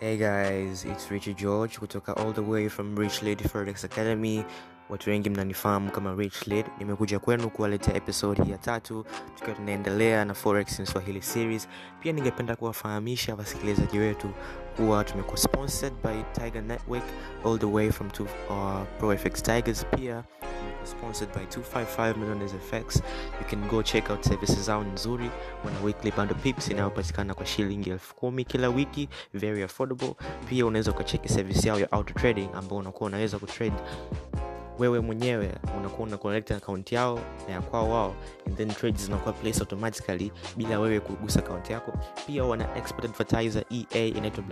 Hey guys, it's Richie George kutoka all the way from Rich Lady Forex Academy. Watu wengi mnanifahamu kama Rich Lid. Nimekuja kwenu kuwaletea episode ya tatu tukiwa tunaendelea na Forex in Swahili series. Pia ningependa kuwafahamisha wasikilizaji wetu kuwa tumekuwa sponsored by Tiger Network all the way from two, uh, ProFX Tigers. Pia tumekuwa sponsored by 255 Millionaires FX. You can go check out services zao nzuri. Wana weekly bundle pips inayopatikana kwa shilingi elfu kumi kila wiki very affordable pia unaweza ukacheki service yao ya auto trading ambao unakuwa unaweza kutrade wewe mwenyewe unakuwa una connect yao na ya kwao wao zinakuwa bila wewe kugusa account yako. Pia wana ea inaitwa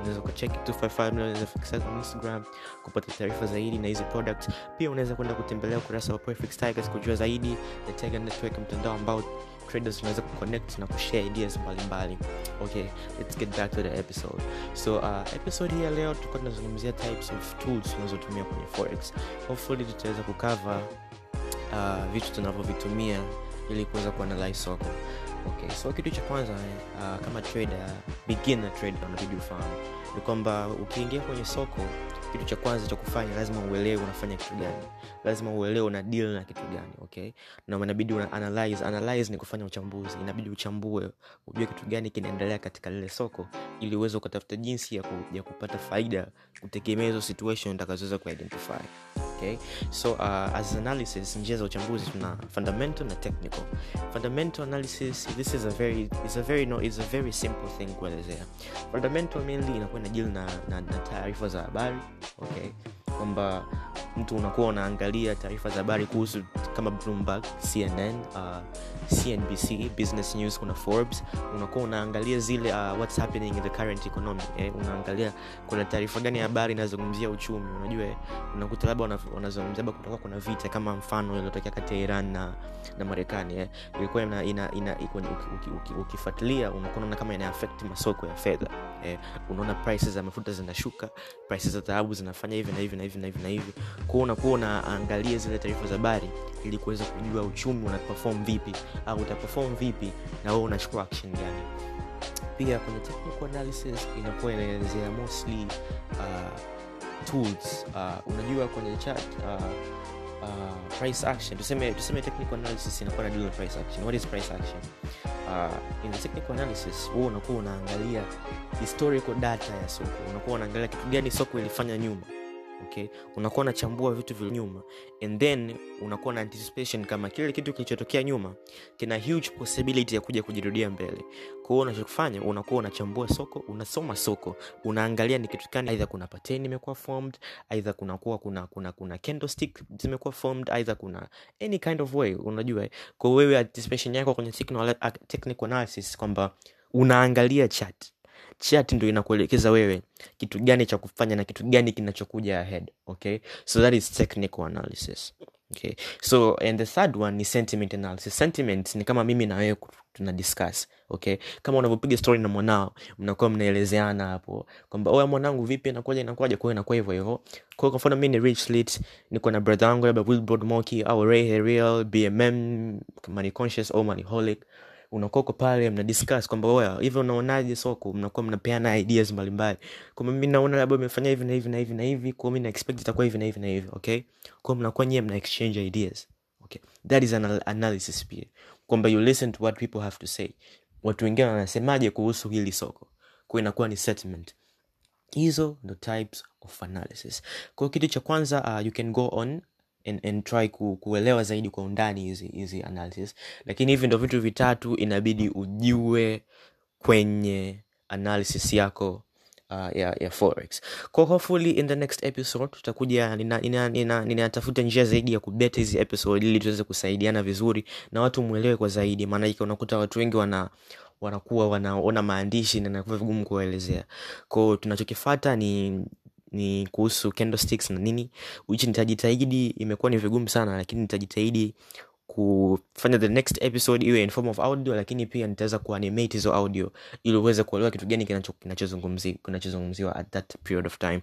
unaweza ukacheki 255 million fx instagram kupata taarifa zaidi na hizi products. Pia unaweza kwenda kutembelea ukurasa wa perfect tigers kujua zaidi na tiger network mtandao ambao traders tunaweza kuconnect na kushare ideas mbalimbali. Okay let's get back to the episode. So uh, episode hii ya leo tulikuwa tunazungumzia types of tools tunazotumia kwenye forex. Hopefully tutaweza kukava uh, vitu tunavyovitumia ili kuweza kuanalyze soko. Okay so kitu cha kwanza uh, kama trader beginner trader unabidi ufahamu ni kwamba ukiingia kwenye soko kitu cha kwanza cha kufanya lazima uelewe unafanya kitu gani. Lazima uelewe una deal na kitu gani okay? Na inabidi una analyze analyze ni kufanya uchambuzi. Inabidi uchambue ujue kitu gani kinaendelea katika lile soko ili uweze ukatafuta jinsi ya, ku, ya kupata faida kutegemea hizo situation utakazoweza kuidentify okay? So uh, as analysis njia za uchambuzi tuna fundamental na technical. Fundamental analysis this is a very is a very no is a very simple thing kuelezea. Fundamental mainly inakuwa na deal na, na, na taarifa za habari okay kwamba mtu unakuwa unaangalia taarifa za habari kuhusu kama bloomberg cnn uh, cnbc business news kuna forbes. Unakuwa unaangalia zile uh, what's happening in the current economy eh, unaangalia kuna taarifa gani ya habari inazungumzia uchumi. Unajua unakuta labda wanazungumzia labda kutakuwa kuna vita kama mfano iliyotokea kati ya iran na, na marekani eh. ilikuwa ina, ina, ina, ukifuatilia unakuwa unaona kama ina affect masoko ya fedha eh, unaona prices za mafuta zinashuka prices za dhahabu zinafanya hivi na hivi na hivi na hivi na hivi. Kwao unakuwa unaangalia zile taarifa za habari ili kuweza kujua uchumi una vipi au utaperform vipi na wewe unachukua action gani. Pia kwenye technical analysis inakuwa inaelezea mostly uh, tools. Uh, unajua kwenye chat uh, uh, price action. Tuseme tuseme technical analysis inakuwa na deal price action. What is price action? Uh, in technical analysis wewe unakuwa unaangalia historical data ya soko. Unakuwa unaangalia kitu gani soko ilifanya nyuma okay? Unakuwa unachambua vitu vile nyuma. And then unakuwa na anticipation kama kile kitu kilichotokea nyuma kina huge possibility ya kuja kujirudia mbele. Kwa hiyo unachokifanya unakuwa unachambua soko unasoma soko unaangalia ni kitu gani aidha kuna pattern imekuwa formed aidha kunakuwa kuna kuna kuna candlestick zimekuwa formed aidha kuna any kind of way unajua. Kwa wewe anticipation yako kwenye technical analysis kwamba unaangalia chart chat ndo inakuelekeza wewe kitu gani cha kufanya na kitu gani kinachokuja ahead okay? So that is technical analysis okay? So and the third one ni sentiment analysis. Sentiment ni kama mimi na wewe tuna discuss okay? Kama unavyopiga story na mwanao mnakuwa mnaelezeana hapo kwamba oya mwanangu vipi inakuja inakuja kwa inakuwa hivyo hivyo. Kwa kwa mfano mimi ni rich lit niko na brother wangu labda wilbrod moki au ray herial bmm money conscious au moneyholic. unakuwa uko pale mna discuss kwamba oya hivyo unaonaje soko? Mnakuwa mnapeana ideas mbalimbali. Kwamba mimi naona labda umefanya hivi na hivi na hivi na hivi kwa mimi na expect itakuwa hivi na hivi na hivi okay? Kwa mnakuwa nyie mna exchange ideas okay? That is an analysis pia. Kwamba you listen to what people have to say. Watu wengine wanasemaje kuhusu hili soko? Kwa inakuwa ni settlement hizo ndo types of analysis. Kwa kitu cha kwanza uh, you can go on and, and try ku, kuelewa zaidi kwa undani hizi hizi analysis. Lakini hivi ndo vitu vitatu inabidi ujue kwenye analysis yako uh, ya, ya forex. Ko hopefully in the next episode tutakuja ninatafuta nina, nina, ninatafuta njia zaidi ya kubeta hizi episode ili tuweze kusaidiana vizuri na watu mwelewe kwa zaidi. Maanake unakuta watu wengi wana wanakuwa wanaona maandishi na nakuwa vigumu kuwaelezea. Kwao tunachokifata ni ni kuhusu candlesticks na nini. Which nitajitahidi imekuwa ni vigumu sana lakini nitajitahidi kufanya the next episode iwe in form of audio lakini pia nitaweza kuanimate hizo audio ili uweze kuelewa kitu gani kinacho- kinachozungumziwa at that period of time.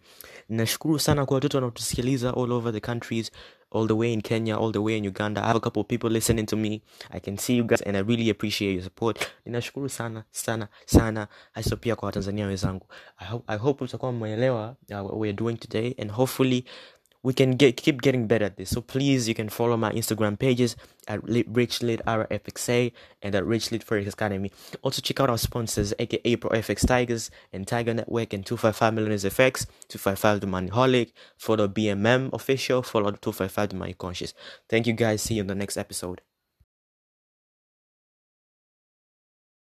Nashukuru sana kwa watoto wanaotusikiliza all over the countries all the way in Kenya, all the way in Uganda. I have a couple of people listening to me. I can see you guys and I really appreciate your support. Ninashukuru sana sana sana, hasa pia kwa Watanzania wenzangu. I hope, I hope utakuwa mmeelewa uh, what we're doing today and hopefully we can get keep getting better at this. So please, you can follow my Instagram pages at RFXA and at Richlit Forex Academy. Also check out our sponsors, aka Pro FX Tigers and Tiger Network and 255 Millionaires FX, 255 The Holic. Follow BMM official, follow 255 The Money Conscious. Thank you guys. See you in the next episode.